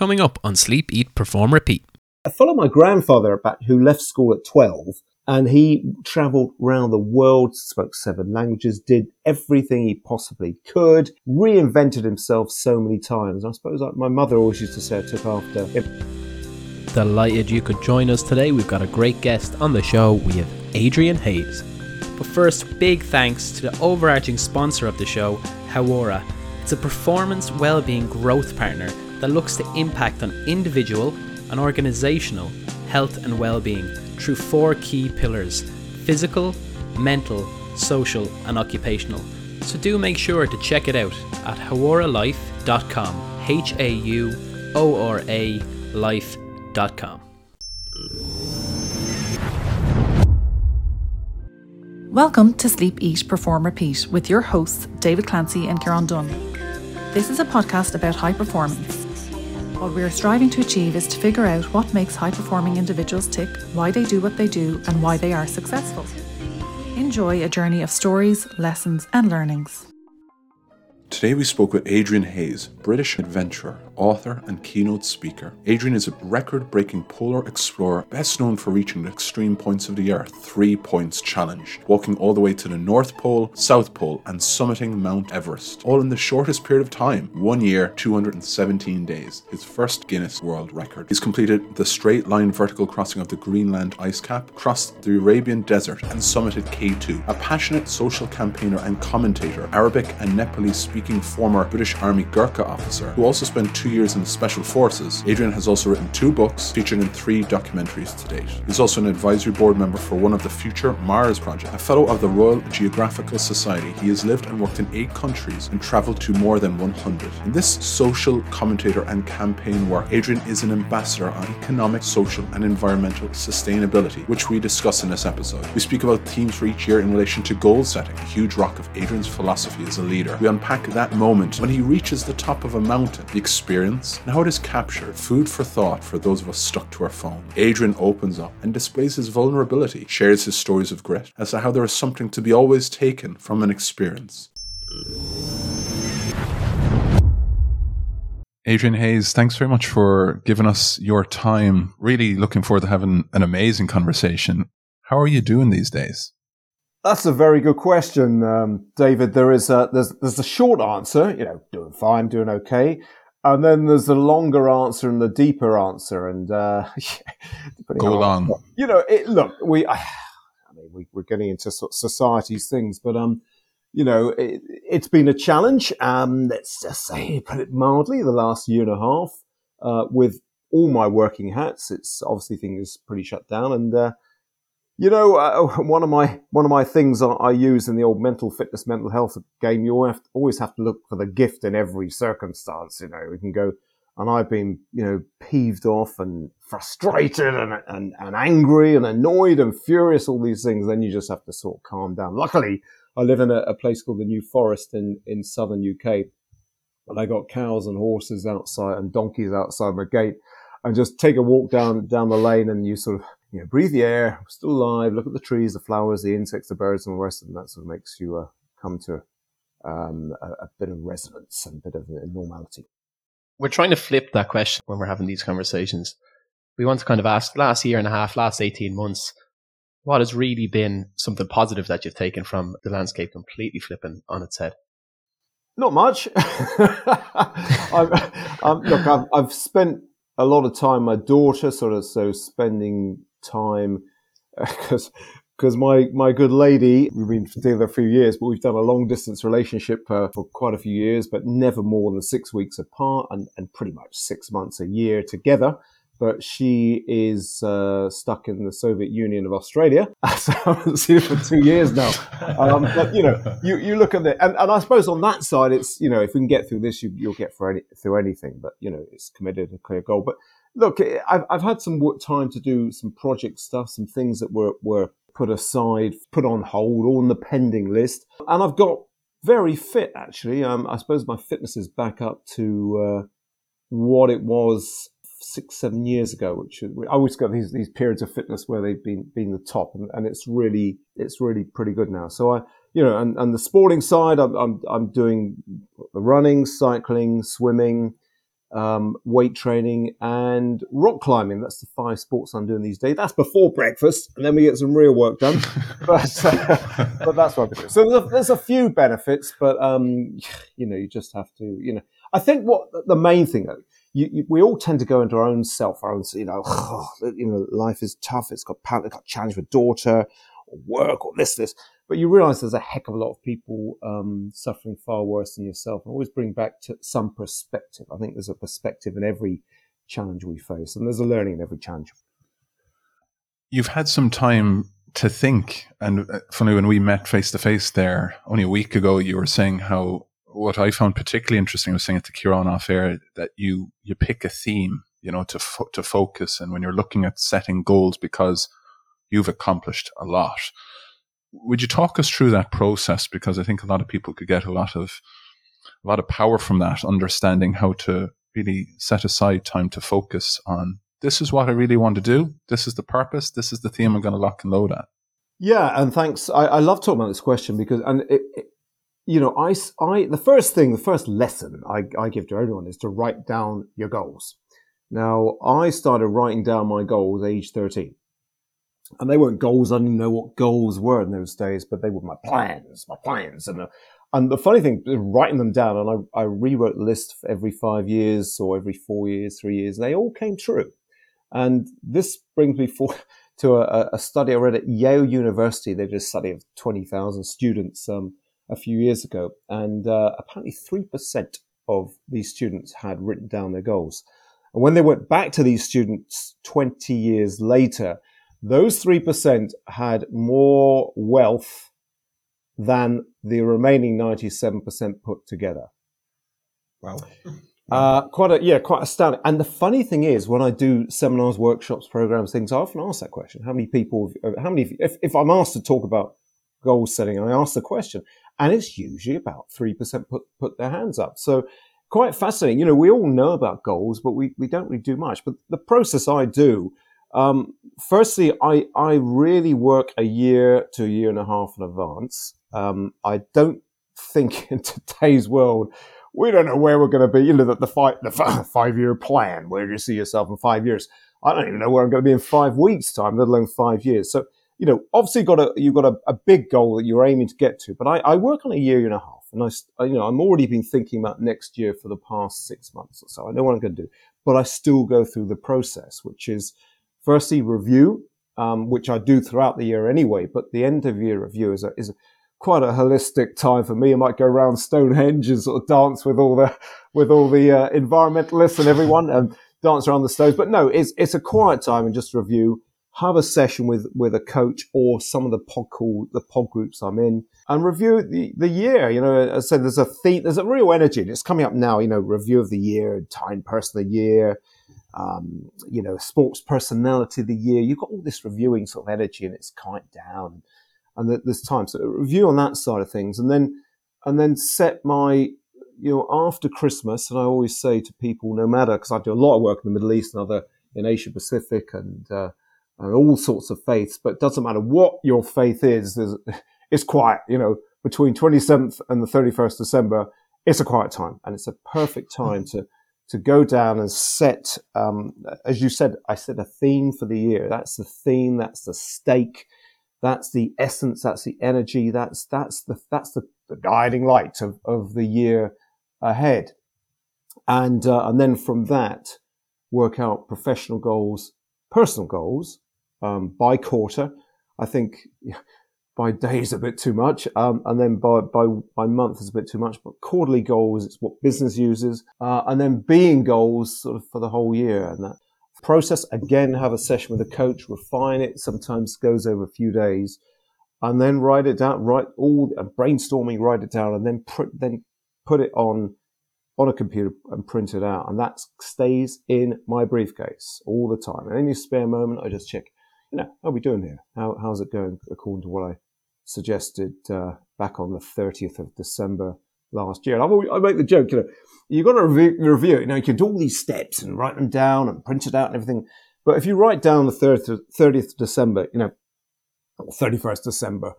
coming up on Sleep, Eat, Perform, Repeat. I follow my grandfather back who left school at 12 and he traveled around the world, spoke seven languages, did everything he possibly could, reinvented himself so many times. I suppose my mother always used to say I took after him. Delighted you could join us today. We've got a great guest on the show. We have Adrian Hayes. But first, big thanks to the overarching sponsor of the show, Hauora. It's a performance well-being growth partner that looks to impact on individual and organizational health and well-being through four key pillars physical, mental, social, and occupational. So do make sure to check it out at hauoralife.com. H A U O R A life.com. Welcome to Sleep, Eat, Perform, Repeat with your hosts, David Clancy and Kieran Dunn. This is a podcast about high performance what we are striving to achieve is to figure out what makes high performing individuals tick, why they do what they do, and why they are successful. Enjoy a journey of stories, lessons, and learnings. Today we spoke with Adrian Hayes, British adventurer, author, and keynote speaker. Adrian is a record breaking polar explorer, best known for reaching the extreme points of the Earth, Three Points Challenge, walking all the way to the North Pole, South Pole, and summiting Mount Everest, all in the shortest period of time one year, 217 days, his first Guinness World Record. He's completed the straight line vertical crossing of the Greenland ice cap, crossed the Arabian Desert, and summited K2. A passionate social campaigner and commentator, Arabic and Nepalese speaking former British Army Gurkha officer who also spent two years in the Special Forces, Adrian has also written two books featured in three documentaries to date. He's also an advisory board member for one of the future Mars project. A fellow of the Royal Geographical Society, he has lived and worked in eight countries and travelled to more than 100. In this social commentator and campaign work, Adrian is an ambassador on economic, social, and environmental sustainability, which we discuss in this episode. We speak about themes for each year in relation to goal setting, a huge rock of Adrian's philosophy as a leader. We unpack that moment when he reaches the top of a mountain, the experience, and how it is captured, food for thought for those of us stuck to our phone. Adrian opens up and displays his vulnerability, shares his stories of grit, as to how there is something to be always taken from an experience. Adrian Hayes, thanks very much for giving us your time. Really looking forward to having an amazing conversation. How are you doing these days? That's a very good question, um, David. There is a, there's there's a short answer, you know, doing fine, doing okay, and then there's the longer answer and the deeper answer. And uh, go along. You know, it, look, we, I, I mean, we, are getting into sort of society's things, but um, you know, it, has been a challenge. Um, let's just say, put it mildly, the last year and a half uh, with all my working hats. It's obviously things pretty shut down, and uh, you know, uh, one of my one of my things I use in the old mental fitness, mental health game, you have to, always have to look for the gift in every circumstance. You know, we can go, and I've been, you know, peeved off and frustrated and, and, and angry and annoyed and furious, all these things. Then you just have to sort of calm down. Luckily, I live in a, a place called the New Forest in, in southern UK. And I got cows and horses outside and donkeys outside my gate and just take a walk down, down the lane and you sort of you know, breathe the air, still alive, look at the trees, the flowers, the insects, the birds, and the rest and. That sort of makes you uh, come to um, a, a, bit of resonance and a bit of normality. We're trying to flip that question when we're having these conversations. We want to kind of ask last year and a half, last 18 months, what has really been something positive that you've taken from the landscape completely flipping on its head? Not much. I've, um, look, I've, I've spent a lot of time. My daughter, sort of, so spending time because because my my good lady, we've been together a few years, but we've done a long distance relationship uh, for quite a few years, but never more than six weeks apart, and and pretty much six months a year together. But she is uh, stuck in the Soviet Union of Australia, so I haven't seen her for two years now. Um, but you know, you, you look at it, and, and I suppose on that side, it's you know, if we can get through this, you, will get any, through anything. But you know, it's committed a clear goal. But look, I've, I've had some time to do some project stuff, some things that were, were put aside, put on hold, or on the pending list. And I've got very fit, actually. Um, I suppose my fitness is back up to uh, what it was six, seven years ago, which I always got these, these periods of fitness where they've been, been the top and, and it's really, it's really pretty good now. So I, you know, and, and the sporting side, I'm, I'm, I'm doing running, cycling, swimming, um, weight training, and rock climbing. That's the five sports I'm doing these days. That's before breakfast, and then we get some real work done. but uh, but that's what I do. So there's a, there's a few benefits, but um, you know, you just have to, you know, I think what the main thing though. You, you, we all tend to go into our own self, our own, you know, oh, you know, life is tough. It's got, it's got challenge with daughter or work or this, this. But you realize there's a heck of a lot of people um, suffering far worse than yourself. And always bring back to some perspective. I think there's a perspective in every challenge we face, and there's a learning in every challenge. You've had some time to think, and uh, funny when we met face to face there only a week ago, you were saying how what I found particularly interesting was saying at the Kieran off air that you you pick a theme, you know, to fo- to focus, and when you're looking at setting goals because you've accomplished a lot would you talk us through that process? Because I think a lot of people could get a lot of a lot of power from that, understanding how to really set aside time to focus on this is what I really want to do. This is the purpose. This is the theme I'm going to lock and load at. Yeah, and thanks. I, I love talking about this question because, and it, it, you know, I, I, the first thing, the first lesson I, I give to everyone is to write down your goals. Now, I started writing down my goals age 13 and they weren't goals. I didn't know what goals were in those days, but they were my plans, my plans. And, uh, and the funny thing, writing them down, and I, I rewrote the list every five years or every four years, three years, they all came true. And this brings me to a, a, study I read at Yale University. They did a study of 20,000 students um, a few years ago. And uh, apparently 3% of these students had written down their goals. And when they went back to these students 20 years later, those 3% had more wealth than the remaining 97% put together. Wow. Uh, quite a, yeah, quite astounding. And the funny thing is, when I do seminars, workshops, programs, things, I often ask that question. How many people, how many, if, if I'm asked to talk about goal setting, I ask the question, and it's usually about 3% put, put their hands up. So quite fascinating. You know, we all know about goals, but we, we don't really do much. But the process I do um, firstly, I, I really work a year to a year and a half in advance. Um, I don't think in today's world, we don't know where we're going to be. You know, the, the, five, the five year plan, where do you see yourself in five years? I don't even know where I'm going to be in five weeks' time, let alone five years. So, you know, obviously got a, you've got a, a big goal that you're aiming to get to, but I, I work on a year and a half and I, you know, I'm already been thinking about next year for the past six months or so. I know what I'm going to do, but I still go through the process, which is, firstly review, um, which I do throughout the year anyway, but the end of year review is a, is a, quite a holistic time for me. I might go around Stonehenge and sort of dance with all the with all the uh, environmentalists and everyone and dance around the stones. But no, it's it's a quiet time and just review. Have a session with with a coach or some of the pod call, the pod groups I'm in and review the, the year. You know, I said there's a theme, there's a real energy. It's coming up now. You know, review of the year, time person of the year um, you know, sports personality of the year. You've got all this reviewing sort of energy and it's quite down. And there's time. So review on that side of things. And then, and then set my, you know, after Christmas, and I always say to people, no matter, because I do a lot of work in the Middle East and other in Asia Pacific and, uh, and all sorts of faiths, but it doesn't matter what your faith is, it's quiet, you know, between 27th and the 31st December, it's a quiet time and it's a perfect time to, to go down and set, um, as you said, I said a theme for the year. That's the theme. That's the stake. That's the essence. That's the energy. That's that's the that's the, the guiding light of, of the year ahead. And uh, and then from that, work out professional goals, personal goals um, by quarter. I think by day is a bit too much, um, and then by, by by month is a bit too much. But quarterly goals, it's what business uses, uh, and then being goals sort of for the whole year. And that process again, have a session with a coach, refine it. Sometimes goes over a few days, and then write it down. Write all uh, brainstorming, write it down, and then pr- then put it on on a computer and print it out. And that stays in my briefcase all the time. And any spare moment, I just check you know, how are we doing here? How, how's it going according to what I suggested uh, back on the 30th of December last year? And I make the joke, you know, you've got to review, review it. You know, you can do all these steps and write them down and print it out and everything. But if you write down the 30th, 30th December, you know, 31st December,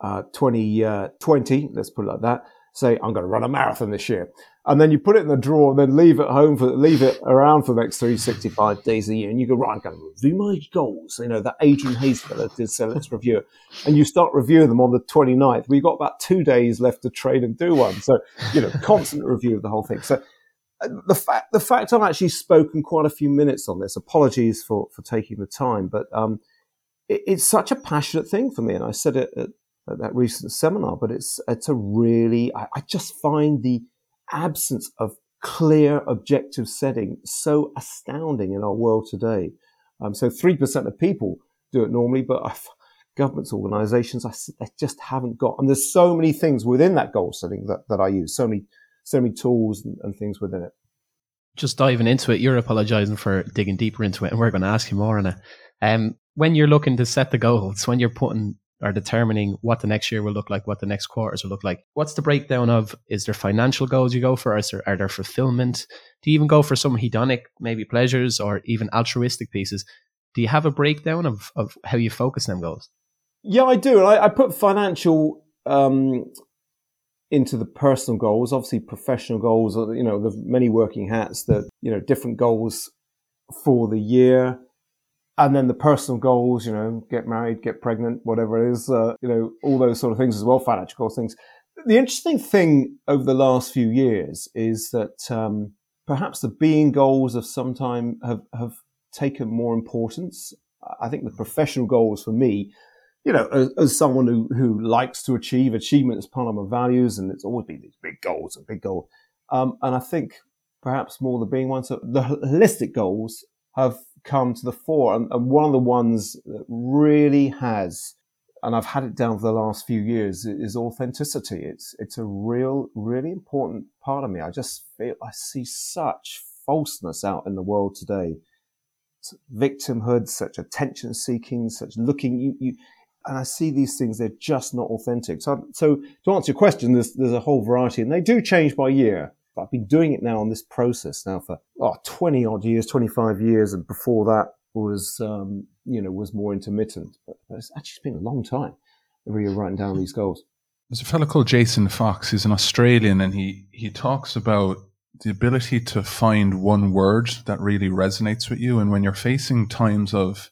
uh, 2020, uh, let's put it like that, say, I'm going to run a marathon this year. And then you put it in the drawer and then leave it home for leave it around for the next 365 days a year. And you go right i'm going to review my goals. You know that adrian hayes fellow did so let's review it and you start reviewing them on the 29th we've got about two days left to trade and do one. So you know constant review of the whole thing. So uh, the fact the fact i've actually spoken quite a few minutes on this apologies for for taking the time but um it, it's such a passionate thing for me. And i said it at, at that recent seminar but it's it's a really I, I just find the absence of clear objective setting so astounding in our world today. Um, so 3% of people do it normally, but governments, organizations, I, they just haven't got, and there's so many things within that goal setting that, that I use, so many, so many tools and, and things within it. Just diving into it, you're apologizing for digging deeper into it, and we're going to ask you more on it. Um, when you're looking to set the goals, when you're putting are determining what the next year will look like, what the next quarters will look like. What's the breakdown of? Is there financial goals you go for? Is there, are there fulfillment? Do you even go for some hedonic, maybe pleasures, or even altruistic pieces? Do you have a breakdown of, of how you focus them goals? Yeah, I do. I, I put financial um, into the personal goals, obviously professional goals. You know, the many working hats that you know different goals for the year and then the personal goals, you know, get married, get pregnant, whatever it is, uh, you know, all those sort of things as well, financial goals, things. The interesting thing over the last few years is that um, perhaps the being goals of some time have, have taken more importance. I think the professional goals for me, you know, as, as, someone who, who likes to achieve achievement as part of my values, and it's always been these big goals and big goals. Um, and I think perhaps more the being ones, the holistic goals have come to the fore. And, and, one of the ones that really has, and I've had it down for the last few years, is authenticity. It's it's a real, really important part of me. I just feel I see such falseness out in the world today. victimhood, such attention seeking, such looking you, you and I see these things, they're just not authentic. So, so to answer your question, there's, there's a whole variety and they do change by year. But I've been doing it now on this process now for oh, 20 odd years, 25 years. And before that was, um, you know, was more intermittent. But it's actually been a long time every year writing down these goals. There's a fellow called Jason Fox. He's an Australian and he, he talks about the ability to find one word that really resonates with you. And when you're facing times of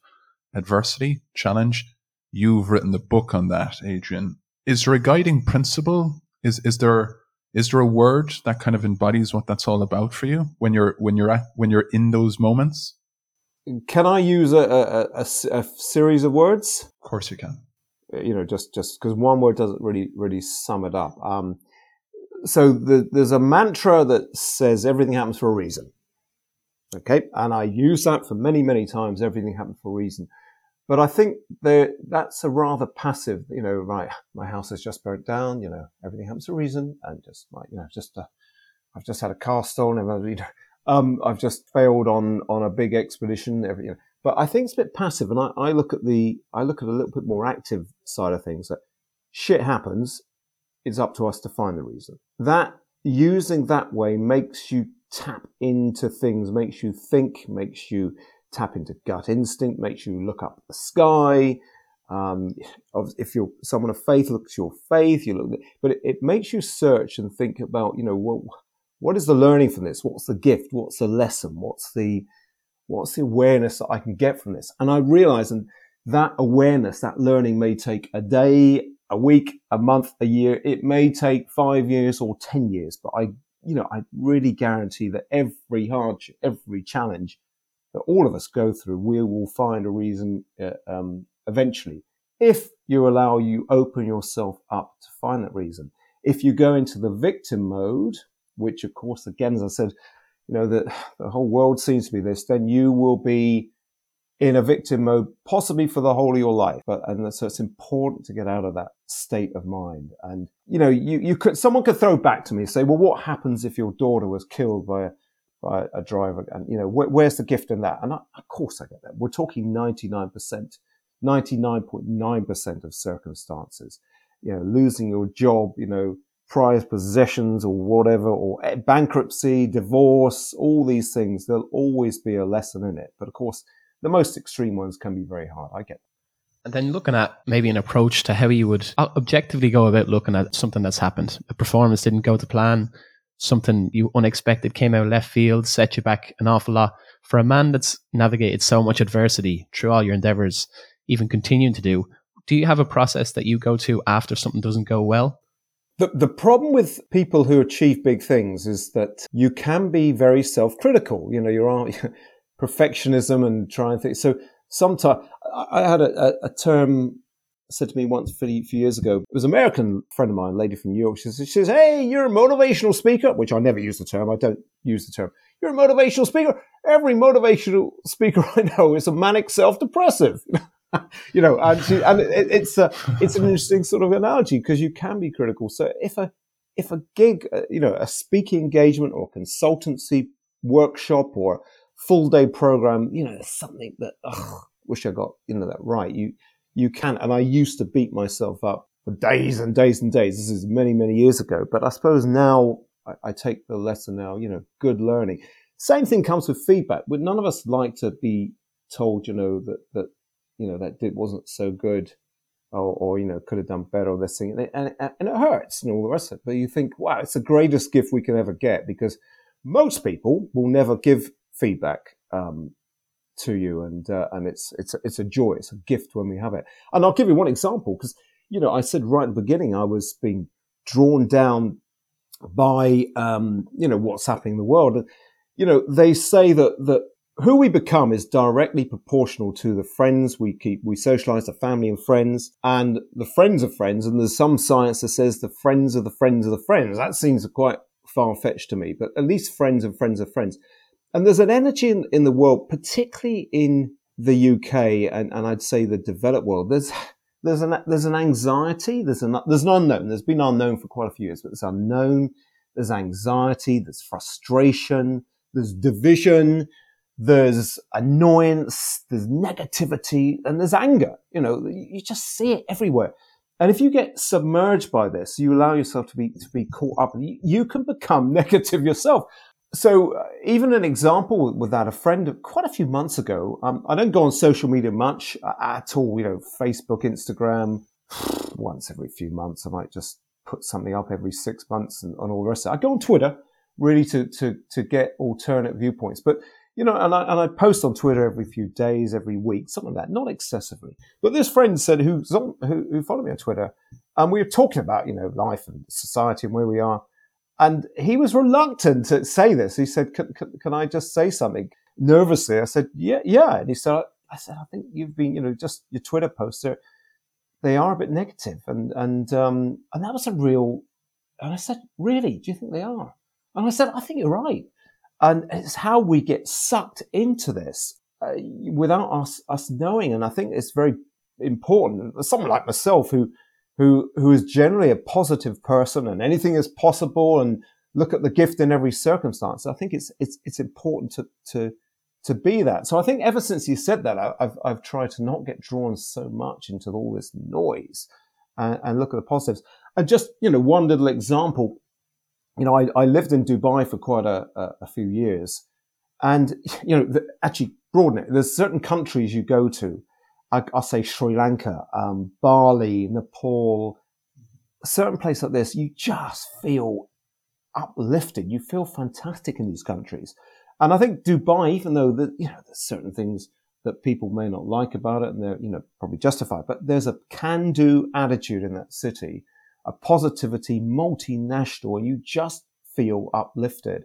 adversity, challenge, you've written the book on that, Adrian. Is there a guiding principle? Is, is there is there a word that kind of embodies what that's all about for you when you're when you're at when you're in those moments? Can I use a, a, a, a series of words? Of course, you can. Uh, you know, just just because one word doesn't really really sum it up. Um, so the, there's a mantra that says everything happens for a reason. Okay, and I use that for many many times. Everything happens for a reason. But I think that's a rather passive, you know, right, my house has just burnt down, you know, everything happens for a reason. And just like, you know, just, uh, I've just had a car stolen. You know, um, I've just failed on, on a big expedition. Every, you know, but I think it's a bit passive. And I, I look at the, I look at a little bit more active side of things that shit happens. It's up to us to find the reason. That using that way makes you tap into things, makes you think, makes you tap into gut instinct, makes you look up the sky. Um, if you're someone of faith, look at your faith. You look, but it, it, makes you search and think about, you know, what what is the learning from this? What's the gift? What's the lesson? What's the what's the awareness that I can get from this? And I realize, and that awareness, that learning may take a day, a week, a month, a year. It may take five years or ten years, but I, you know, I really guarantee that every hardship, every challenge that all of us go through, we will find a reason uh, um, eventually. If you allow you open yourself up to find that reason. If you go into the victim mode, which of course, again, as I said, you know, the, the whole world seems to be this, then you will be in a victim mode, possibly for the whole of your life. But and so it's important to get out of that state of mind. And you know, you you could someone could throw back to me say, well, what happens if your daughter was killed by a by a driver. And, you know, wh- where's the gift in that? And I, of course I get that. We're talking 99%, 99.9% of circumstances. You know, losing your job, you know, prized possessions or whatever, or eh, bankruptcy, divorce, all these things, there'll always be a lesson in it. But of course, the most extreme ones can be very hard. I get. And then looking at maybe an approach to how you would uh, objectively go about looking at something that's happened. A performance didn't go to plan something you unexpected came out left field, set you back an awful lot. For a man that's navigated so much adversity through all your endeavors, even continuing to do, do you have a process that you go to after something doesn't go well? The, the problem with people who achieve big things is that you can be very self critical. You know, you're perfectionism and trying things. So sometimes I had a, a term said to me once a few years ago. It was an American friend of mine, a lady from New York. She says, she says, Hey, you're a motivational speaker, which I never use the term. I don't use the term. You're a motivational speaker. Every motivational speaker I know is a manic self depressive. you know, and, she, and it, it's a, it's an interesting sort of analogy because you can be critical. So if a, if a gig, uh, you know, a speaking engagement or consultancy workshop or full day program, you know, something that, ugh, wish I got, you know, that right. You, you can. And I used to beat myself up for days and days and days. This is many, many years ago. But I suppose now I, I take the lesson now, you know, good learning. Same thing comes with feedback. But none of us like to be told, you know, that, that, you know, that it wasn't so good or, or, you know, could have done better or this thing. And it, and it hurts and all the rest of it. But you think, wow, it's the greatest gift we can ever get because most people will never give feedback. Um, to you, and uh, and it's it's it's a joy, it's a gift when we have it. And I'll give you one example because you know I said right at the beginning I was being drawn down by um, you know what's happening in the world. And, you know they say that that who we become is directly proportional to the friends we keep. We socialize the family and friends, and the friends of friends. And there's some science that says the friends of the friends of the friends. That seems quite far fetched to me, but at least friends and friends of friends. And there's an energy in, in the world, particularly in the UK and, and I'd say the developed world. There's there's an there's an anxiety. There's an there's an unknown. There's been unknown for quite a few years, but there's unknown. There's anxiety. There's frustration. There's division. There's annoyance. There's negativity, and there's anger. You know, you just see it everywhere. And if you get submerged by this, you allow yourself to be to be caught up, you, you can become negative yourself so uh, even an example with that, a friend quite a few months ago. Um, I don't go on social media much uh, at all. You know, Facebook, Instagram. Once every few months, I might just put something up every six months and, and all the rest. Of it. I go on Twitter really to to to get alternate viewpoints, but you know, and I, and I post on Twitter every few days, every week, something like that, not excessively. But this friend said who's on, who, who followed me on Twitter, and we were talking about you know life and society and where we are. And he was reluctant to say this. He said, can, can, can, I just say something? Nervously, I said, yeah, yeah. And he said, I said, I think you've been, you know, just your Twitter posts are, they are a bit negative. And, and, um, and that was a real, and I said, really? Do you think they are? And I said, I think you're right. And it's how we get sucked into this uh, without us, us knowing. And I think it's very important. Someone like myself who, who who is generally a positive person and anything is possible and look at the gift in every circumstance. I think it's it's it's important to to to be that. So I think ever since you said that, I've I've tried to not get drawn so much into all this noise and, and look at the positives. And just you know one little example, you know I, I lived in Dubai for quite a, a, a few years, and you know the, actually broaden it. There's certain countries you go to I, will say Sri Lanka, um, Bali, Nepal, a certain place like this, you just feel uplifted. You feel fantastic in these countries. And I think Dubai, even though the, you know, there's certain things that people may not like about it and they're, you know, probably justified, but there's a can do attitude in that city, a positivity, multinational, and you just feel uplifted.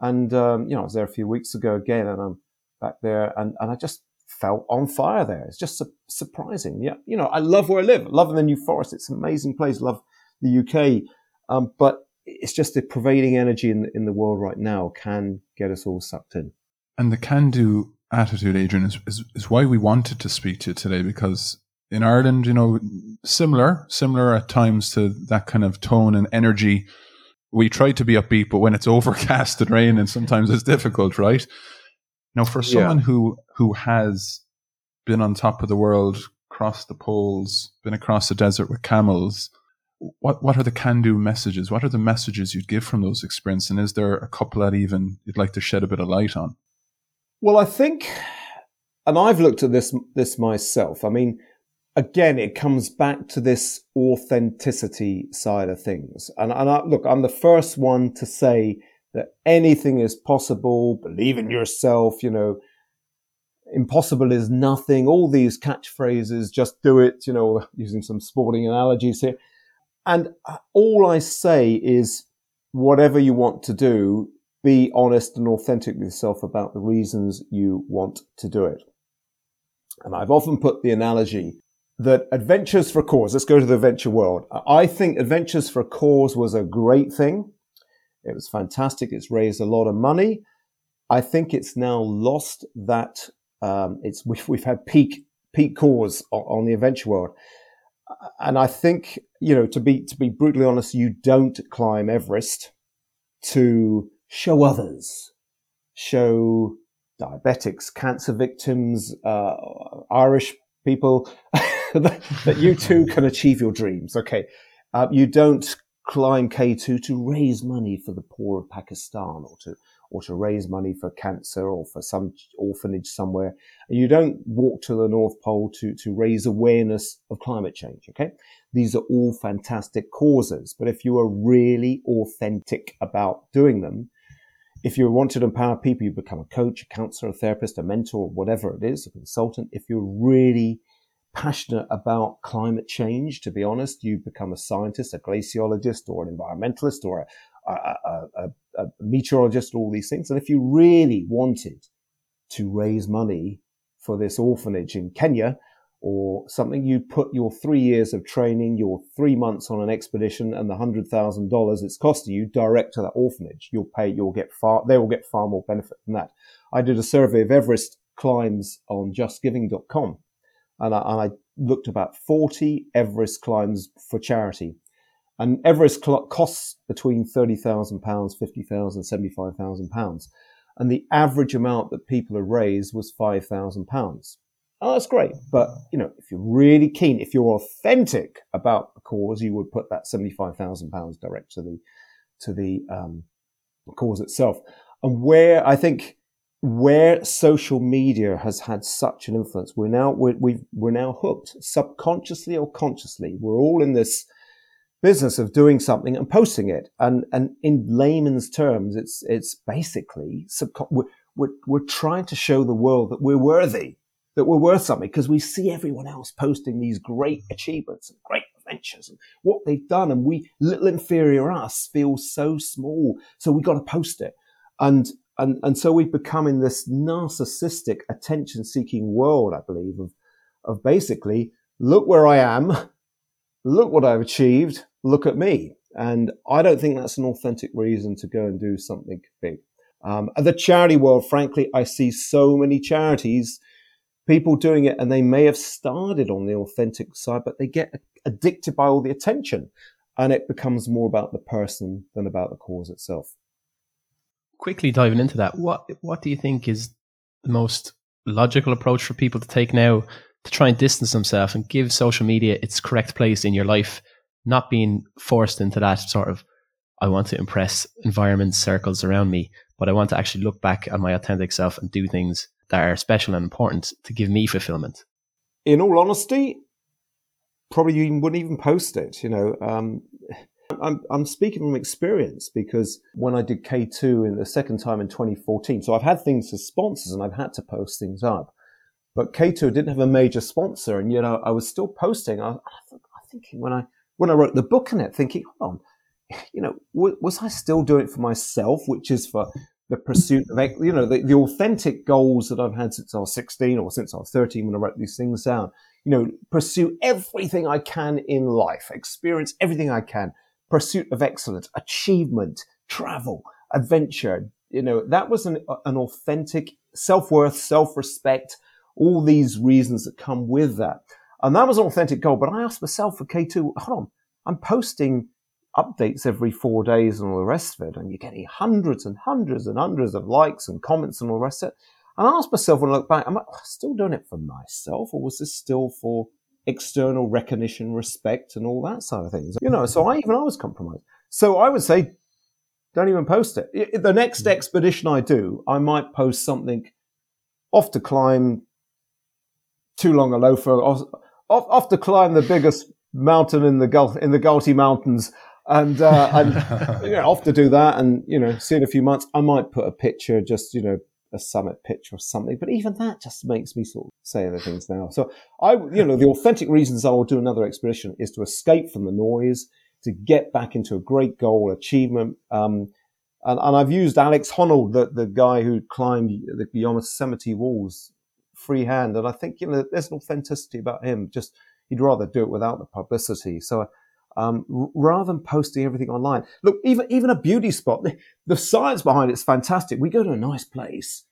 And, um, you know, I was there a few weeks ago again and I'm back there and, and I just felt on fire there. It's just su- surprising. Yeah, you know, I love where I live. I love the New Forest. It's an amazing place. Love the UK, um, but it's just the prevailing energy in the, in the world right now can get us all sucked in. And the can-do attitude, Adrian, is, is, is why we wanted to speak to you today because in Ireland, you know, similar, similar at times to that kind of tone and energy. We try to be upbeat, but when it's overcast and rain, and sometimes it's difficult, right? Now, for someone yeah. who who has been on top of the world, crossed the poles, been across the desert with camels, what what are the can do messages? What are the messages you'd give from those experiences? And is there a couple that even you'd like to shed a bit of light on? Well, I think, and I've looked at this this myself. I mean, again, it comes back to this authenticity side of things. And, and I, look, I'm the first one to say that anything is possible. Believe in yourself. You know, impossible is nothing. All these catchphrases, just do it. You know, using some sporting analogies here. And uh, all I say is, whatever you want to do, be honest and authentic with yourself about the reasons you want to do it. And I've often put the analogy that Adventures for a Cause, let's go to the adventure world. I think Adventures for a Cause was a great thing. It was fantastic. It's raised a lot of money. I think it's now lost that um, it's we've, we've had peak peak cause on, on the adventure world, and I think you know to be to be brutally honest, you don't climb Everest to show others, show diabetics, cancer victims, uh, Irish people that you too can achieve your dreams. Okay. Uh, you don't climb K2 to raise money for the poor of Pakistan or to, or to raise money for cancer or for some orphanage somewhere. You don't walk to the North Pole to, to raise awareness of climate change. Okay. These are all fantastic causes. But if you are really authentic about doing them, if you want to empower people, you become a coach, a counselor, a therapist, a mentor, whatever it is, a consultant. If you're really passionate about climate change, to be honest, you become a scientist, a glaciologist, or an environmentalist, or a, a, a, a meteorologist, all these things. And if you really wanted to raise money for this orphanage in Kenya or something, you put your three years of training, your three months on an expedition, and the hundred thousand dollars it's costing you direct to that orphanage. You'll pay, you'll get far, they will get far more benefit than that. I did a survey of Everest climbs on justgiving.com and I, and I looked about 40 Everest climbs for charity. And Everest cl- costs between £30,000, £50,000, £75,000. And the average amount that people have raised was £5,000. Oh, that's great. But, you know, if you're really keen, if you're authentic about the cause, you would put that £75,000 direct to the, to the, um, cause itself. And where I think where social media has had such an influence, we're now we're, we are now hooked, subconsciously or consciously. We're all in this business of doing something and posting it, and and in layman's terms, it's it's basically subcon- we're, we're we're trying to show the world that we're worthy, that we're worth something, because we see everyone else posting these great achievements and great adventures and what they've done, and we little inferior us feel so small, so we got to post it, and and and so we've become in this narcissistic attention seeking world i believe of of basically look where i am look what i've achieved look at me. And i don't think that's an authentic reason to go and do something big. Um, the charity world frankly i see so many charities people doing it and they may have started on the authentic side but they get addicted by all the attention. And it becomes more about the person than about the cause itself quickly diving into that, what what do you think is the most logical approach for people to take now to try and distance themselves and give social media its correct place in your life, not being forced into that sort of I want to impress environment circles around me, but I want to actually look back at my authentic self and do things that are special and important to give me fulfillment. In all honesty, probably you wouldn't even post it. You know, um, I'm, I'm speaking from experience because when I did K2 in the second time in 2014, so I've had things as sponsors and I've had to post things up. But K2 didn't have a major sponsor, and yet know I was still posting. I, I was thinking when I when I wrote the book on it, thinking, hold on, you know, w- was I still doing it for myself, which is for the pursuit of, you know, the, the authentic goals that I've had since I was 16 or since I was 13 when I wrote these things down. You know, pursue everything I can in life, experience everything I can, pursuit of excellence, achievement, travel, adventure. You know, that was an, an authentic self-worth, self-respect, all these reasons that come with that. And that was an authentic goal. But I asked myself for K2, hold on, I'm posting updates every four days and all the rest of it. And you're getting hundreds and hundreds and hundreds of likes and comments and all the rest of it. And I asked myself when I look back, am I still doing it for myself or was this still for external recognition, respect, and all that side of things. You know, so I even I was compromised. So I would say, don't even post it. The next expedition I do, I might post something off to climb too long a loafer, off, off to climb the biggest mountain in the Gulf in the Galti Mountains, and uh, and you know, off to do that, and you know, see in a few months, I might put a picture, just you know, a summit pitch or something. But even that just makes me sort of say other things now. So I, you know, the authentic reasons I will do another expedition is to escape from the noise, to get back into a great goal, achievement. Um, and, and I've used Alex Honnold, the, the guy who climbed the Yosemite walls freehand. And I think, you know, there's an authenticity about him. Just, he'd rather do it without the publicity. So, um, rather than posting everything online, look, even, even a beauty spot, the, the science behind it's fantastic. We go to a nice place.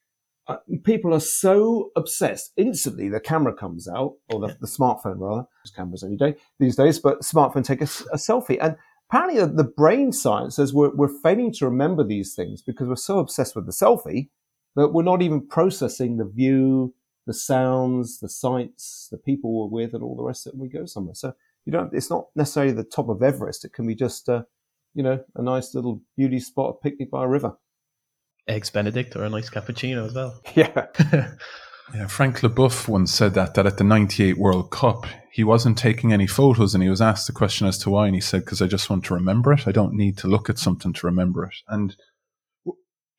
Uh, people are so obsessed. Instantly, the camera comes out, or the, the smartphone rather. cameras any day these days, but smartphone take a, a selfie. And apparently the brain science says we're, we're failing to remember these things because we're so obsessed with the selfie that we're not even processing the view, the sounds, the sights, the people we're with, and all the rest of it when we go somewhere. So you don't. It's not necessarily the top of Everest. It can be just, uh, you know, a nice little beauty spot, a picnic by a river. Eggs Benedict or a nice cappuccino as well. Yeah. Yeah, Frank Leboeuf once said that that at the '98 World Cup he wasn't taking any photos, and he was asked the question as to why, and he said, "Because I just want to remember it. I don't need to look at something to remember it." And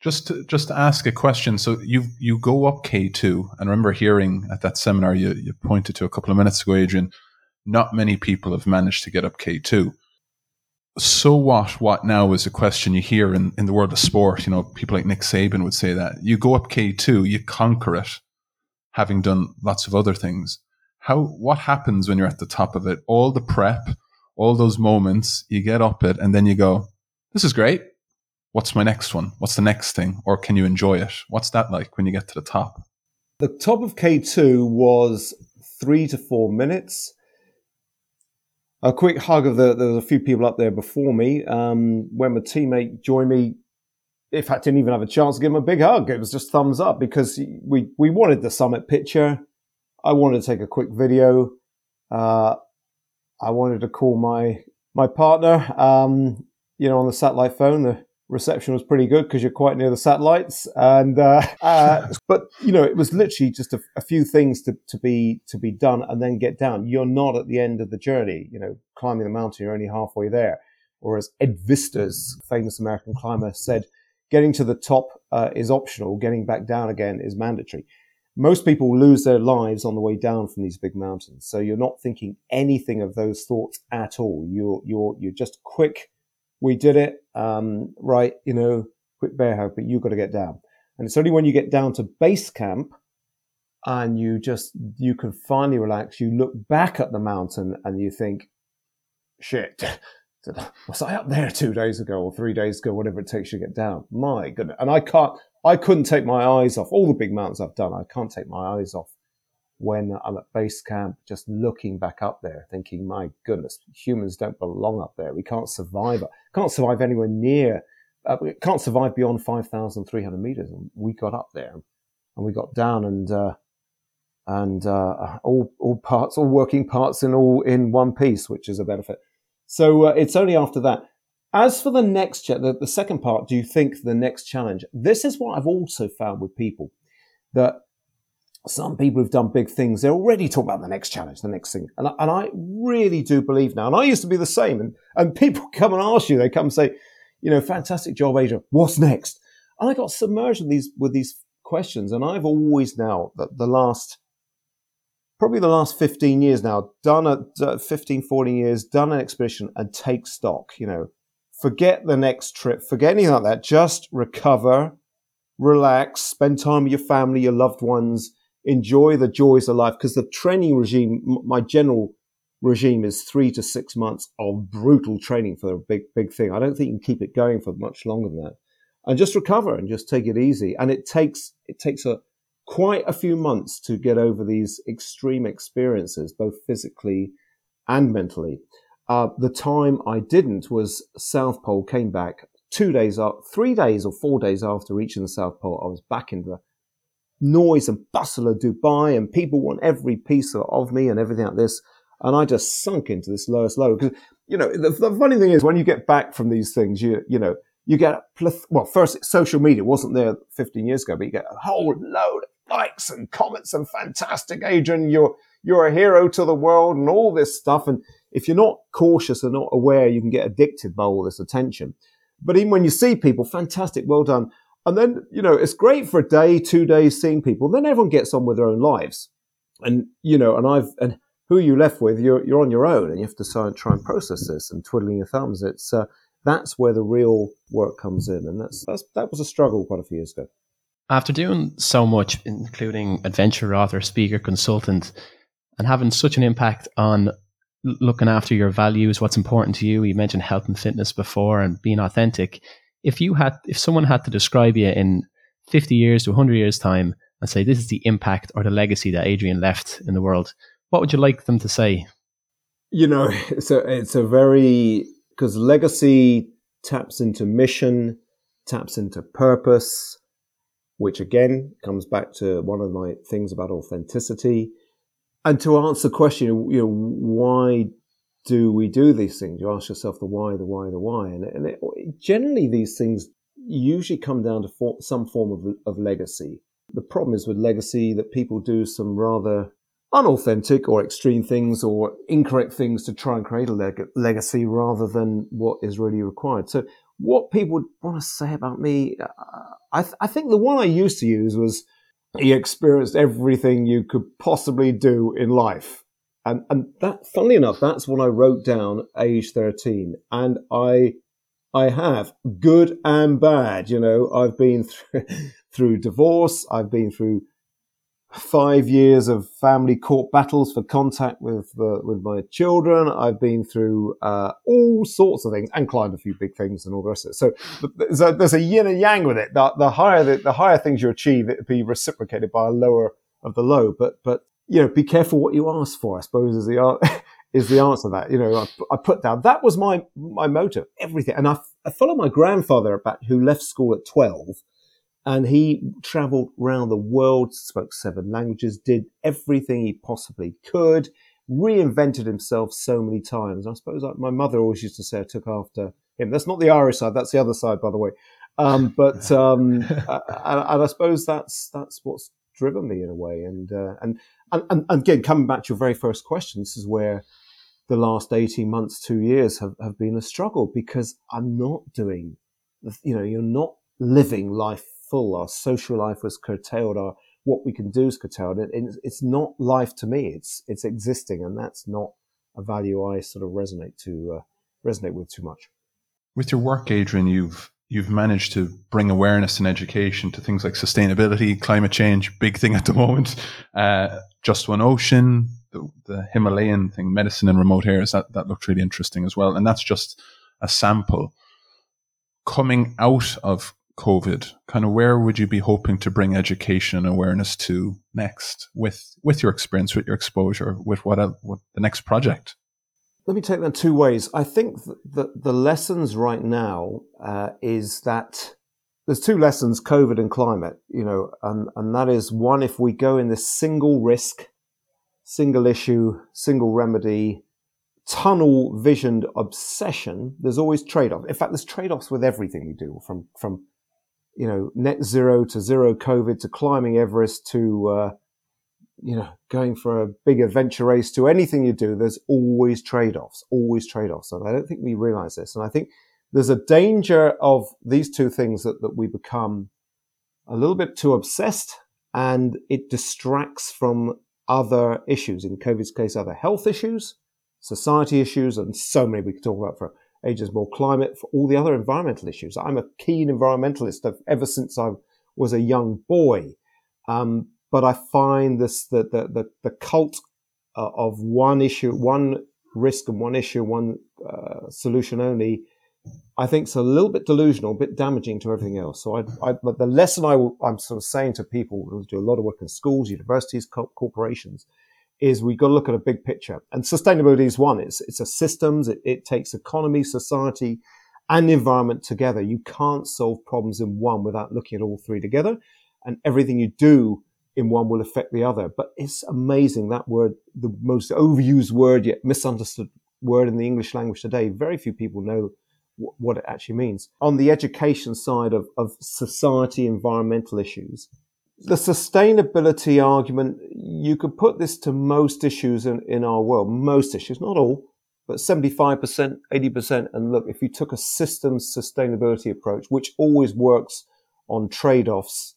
just to, just to ask a question, so you you go up K two, and remember hearing at that seminar you you pointed to a couple of minutes ago, Adrian. Not many people have managed to get up K two. So what? What now is a question you hear in, in the world of sport. You know, people like Nick Saban would say that you go up K two, you conquer it having done lots of other things. How what happens when you're at the top of it? All the prep, all those moments, you get up it, and then you go, "This is great. What's my next one? What's the next thing? Or can you enjoy it? What's that like when you get to the top?" The top of K two was three to four minutes. A quick hug of the there was a few people up there before me. Um, when my teammate joined me, in fact, didn't even have a chance to give him a big hug. It was just thumbs up because we, we wanted the summit picture. I wanted to take a quick video. Uh, I wanted to call my, my partner, um, you know, on the satellite phone. The reception was pretty good because you're quite near the satellites. And, uh, uh, but, you know, it was literally just a, a, few things to, to be, to be done and then get down. You're not at the end of the journey, you know, climbing the mountain, you're only halfway there. Or as Ed Viesturs, famous American climber, said, getting to the top uh, is optional. Getting back down again is mandatory. Most people lose their lives on the way down from these big mountains. So you're not thinking anything of those thoughts at all. You're, you're, you're just quick. We did it. Um, right. You know, quit bear hug, but you've got to get down. And it's only when you get down to base camp and you just, you can finally relax. You look back at the mountain and you think, shit, was I up there two days ago or three days ago, whatever it takes you to get down? My goodness. And I can't, I couldn't take my eyes off all the big mountains I've done. I can't take my eyes off when I'm at base camp, just looking back up there, thinking, my goodness, humans don't belong up there. We can't survive. Can't survive anywhere near. Uh, can't survive beyond 5,300 meters. And we got up there and we got down and, uh, and, uh, all, all parts, all working parts in all in one piece, which is a benefit. So uh, it's only after that. As for the next, cha- the, the second part, do you think the next challenge? This is what I've also found with people that some people who've done big things, they're already talking about the next challenge, the next thing. And I, and I really do believe now, and I used to be the same, and, and people come and ask you, they come and say, you know, fantastic job, Adrian, what's next? And I got submerged in these, with these questions, and I've always now, the, the last probably the last 15 years now, done a uh, 15, 14 years, done an expedition and take stock, you know, forget the next trip, forget anything like that. Just recover, relax, spend time with your family, your loved ones, enjoy the joys of life. Because the training regime, my general regime is three to six months of brutal training for a big, big thing. I don't think you can keep it going for much longer than that. And just recover and just take it easy. And it takes, it takes a, quite a few months to get over these extreme experiences, both physically and mentally. Uh, the time I didn't was South Pole came back two days up, three days or four days after reaching the South Pole. I was back in the noise and bustle of Dubai, and people want every piece of me and everything like this. And I just sunk into this lowest low because you know the, the funny thing is when you get back from these things, you you know you get well first social media wasn't there 15 years ago, but you get a whole load of likes and comments and fantastic, Adrian. You're you're a hero to the world and all this stuff. And if you're not cautious and not aware, you can get addicted by all this attention. But even when you see people, fantastic, well done. And then, you know, it's great for a day, two days seeing people. Then everyone gets on with their own lives. And, you know, and I've, and who are you left with? You're, you're on your own and you have to try and process this and twiddling your thumbs. It's, uh, that's where the real work comes in. And that's, that's, that was a struggle quite a few years ago. After doing so much, including adventure author, speaker, consultant, and having such an impact on looking after your values, what's important to you, you mentioned health and fitness before and being authentic. If you had, if someone had to describe you in 50 years to 100 years' time and say this is the impact or the legacy that Adrian left in the world, what would you like them to say? You know, it's a, it's a very, because legacy taps into mission, taps into purpose, which again comes back to one of my things about authenticity. And to answer the question, you know, why do we do these things? You ask yourself the why, the why, the why. And, and it, generally, these things usually come down to for, some form of, of legacy. The problem is with legacy that people do some rather unauthentic or extreme things or incorrect things to try and create a leg- legacy rather than what is really required. So, what people would want to say about me, uh, I, th- I think the one I used to use was he experienced everything you could possibly do in life. And, and that, funnily enough, that's what I wrote down age 13. And I, I have good and bad. You know, I've been through, through divorce. I've been through five years of family court battles for contact with uh, with my children. I've been through uh, all sorts of things and climbed a few big things and all the rest of it. So there's a, there's a yin and yang with it. The, the higher the, the, higher things you achieve, it would be reciprocated by a lower of the low. But but you know, be careful what you ask for. I suppose is the is the answer to that. You know, I, I, put down that was my my motive, everything, and I, I follow my grandfather back who left school at twelve and he traveled around the world, spoke seven languages, did everything he possibly could, reinvented himself so many times. I suppose like my mother always used to say I took after him. That's not the Irish side, that's the other side, by the way. Um, but um, and, and, I suppose that's that's what's driven me in a way. And, uh, and and and again, coming back to your very first question, this is where the last eighteen months, two years have, have been a struggle because I'm not doing, you know, you're not living life full. Our social life was curtailed. Our what we can do is curtailed. It, it's not life to me. It's it's existing, and that's not a value I sort of resonate to uh, resonate with too much. With your work, Adrian, you've you've managed to bring awareness and education to things like sustainability, climate change, big thing at the moment. Uh, Just One Ocean, the, the, Himalayan thing, medicine in remote areas. That that looked really interesting as well, and that's just a sample. Coming out of COVID, kind of where would you be hoping to bring education and awareness to next with with your experience, with your exposure, with what, what the next project? Let me take that two ways. I think that the lessons right now uh, is that there's two lessons: COVID and climate. You know, and and that is one: if we go in this single risk, single issue, single remedy, tunnel visioned obsession, there's always trade off. In fact, there's trade offs with everything we do, from from you know, net zero to zero COVID to climbing Everest to, uh, you know, going for a big adventure race to anything you do, there's always trade offs, always trade offs. And I don't think we realize this. And I think there's a danger of these two things that, that we become a little bit too obsessed and it distracts from other issues. In COVID's case, other health issues, society issues, and so many we could talk about for ages more climate, for all the other environmental issues. I'm a keen environmentalist ever since I was a young boy. Um, but I find this the the the, the cult uh, of one issue, one risk, and one issue, one uh, solution only. I think it's a little bit delusional, a bit damaging to everything else. So, I, I but the lesson I, am sort of saying to people who do a lot of work in schools, universities, corporations, is we've got to look at a big picture. And sustainability is one. It's, it's a systems. It, it takes economy, society, and environment together. You can't solve problems in one without looking at all three together. And everything you do in one will affect the other. But it's amazing that word, the most overused word yet misunderstood word in the English language today. Very few people know w- what it actually means. On the education side of, of society, environmental issues, the sustainability argument, you could put this to most issues in, in our world, most issues, not all, but 75%, 80%. And look, if you took a systems sustainability approach, which always works on trade offs,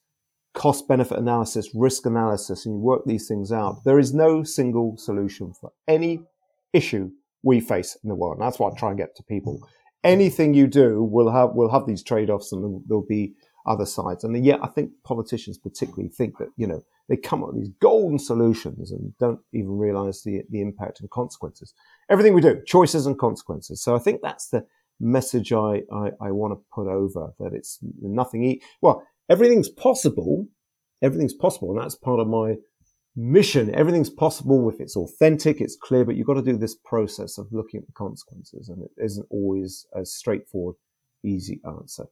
cost benefit analysis, risk analysis, and you work these things out, there is no single solution for any issue we face in the world. And that's what I try and get to people. Anything you do will have, will have these trade offs and there'll be other sides. And yet I think politicians particularly think that, you know, they come up with these golden solutions and don't even realize the, the impact and consequences. Everything we do, choices and consequences. So I think that's the message I, I, I want to put over that it's nothing, e- well, everything's possible. Everything's possible. And that's part of my mission. Everything's possible if it's authentic, it's clear, but you've got to do this process of looking at the consequences. And it isn't always a straightforward, easy answer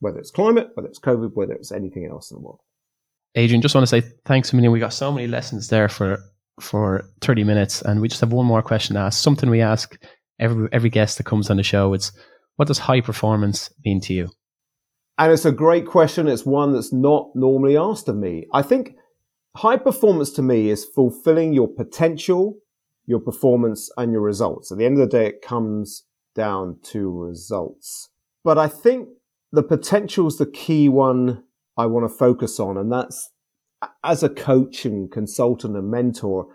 whether it's climate, whether it's COVID, whether it's anything else in the world. Adrian, just want to say thanks a million. We got so many lessons there for for 30 minutes, and we just have one more question to ask. Something we ask every every guest that comes on the show. It's what does high performance mean to you? And it's a great question. It's one that's not normally asked of me. I think high performance to me is fulfilling your potential, your performance, and your results. At the end of the day, it comes down to results. But I think the potential is the key one I want to focus on. And that's as a coach and consultant and mentor,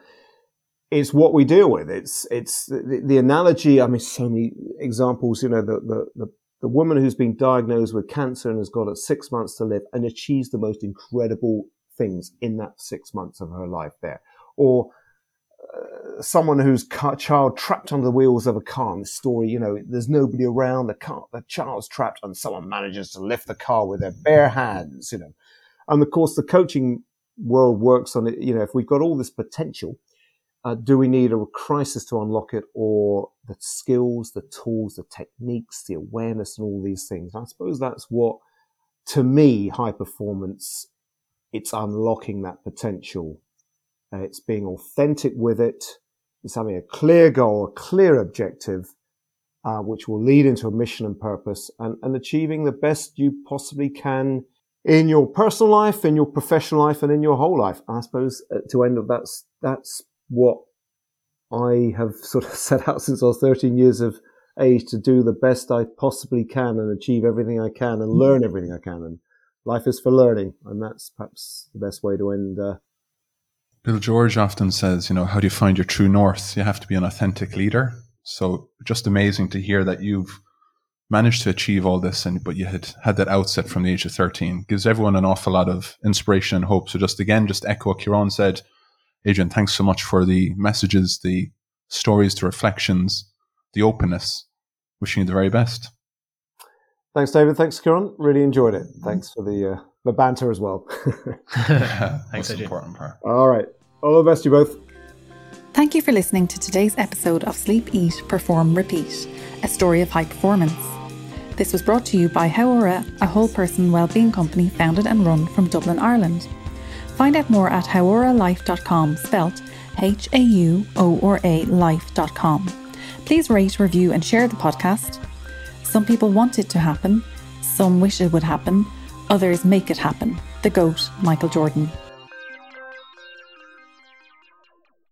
it's what we deal with. It's, it's the, the analogy. I mean, so many examples, you know, the, the, the, the woman who's been diagnosed with cancer and has got six months to live and achieves the most incredible things in that six months of her life there. Or uh, someone whose car, child trapped under the wheels of a car. In the story, you know, there's nobody around. The car, the child's trapped, and someone manages to lift the car with their bare hands. You know, and of course, the coaching world works on it. You know, if we've got all this potential, uh, do we need a crisis to unlock it, or the skills, the tools, the techniques, the awareness, and all these things? I suppose that's what, to me, high performance. It's unlocking that potential uh, it's being authentic with it. It's having a clear goal, a clear objective, uh, which will lead into a mission and purpose and, and achieving the best you possibly can in your personal life, in your professional life, and in your whole life. I suppose uh, to end of that's, that's what I have sort of set out since I was 13 years of age to do the best I possibly can and achieve everything I can and learn everything I can. And life is for learning. And that's perhaps the best way to end uh, Bill George often says, you know, how do you find your true north? You have to be an authentic leader. So just amazing to hear that you've managed to achieve all this and but you had had that outset from the age of 13 gives everyone an awful lot of inspiration and hope so just again just echo what Kieran said Adrian thanks so much for the messages the stories the reflections the openness wishing you the very best thanks David thanks Kieran really enjoyed it thanks for the uh, the banter as well. Thanks, That's important part. All right. All the best to you both. Thank you for listening to today's episode of Sleep, Eat, Perform, Repeat, a story of high performance. This was brought to you by Hauora, a whole person wellbeing company founded and run from Dublin, Ireland. Find out more at hauoralife.com, spelt H A U O R A life.com. Please rate, review, and share the podcast. Some people want it to happen, some wish it would happen Others make it happen. The GOAT, Michael Jordan.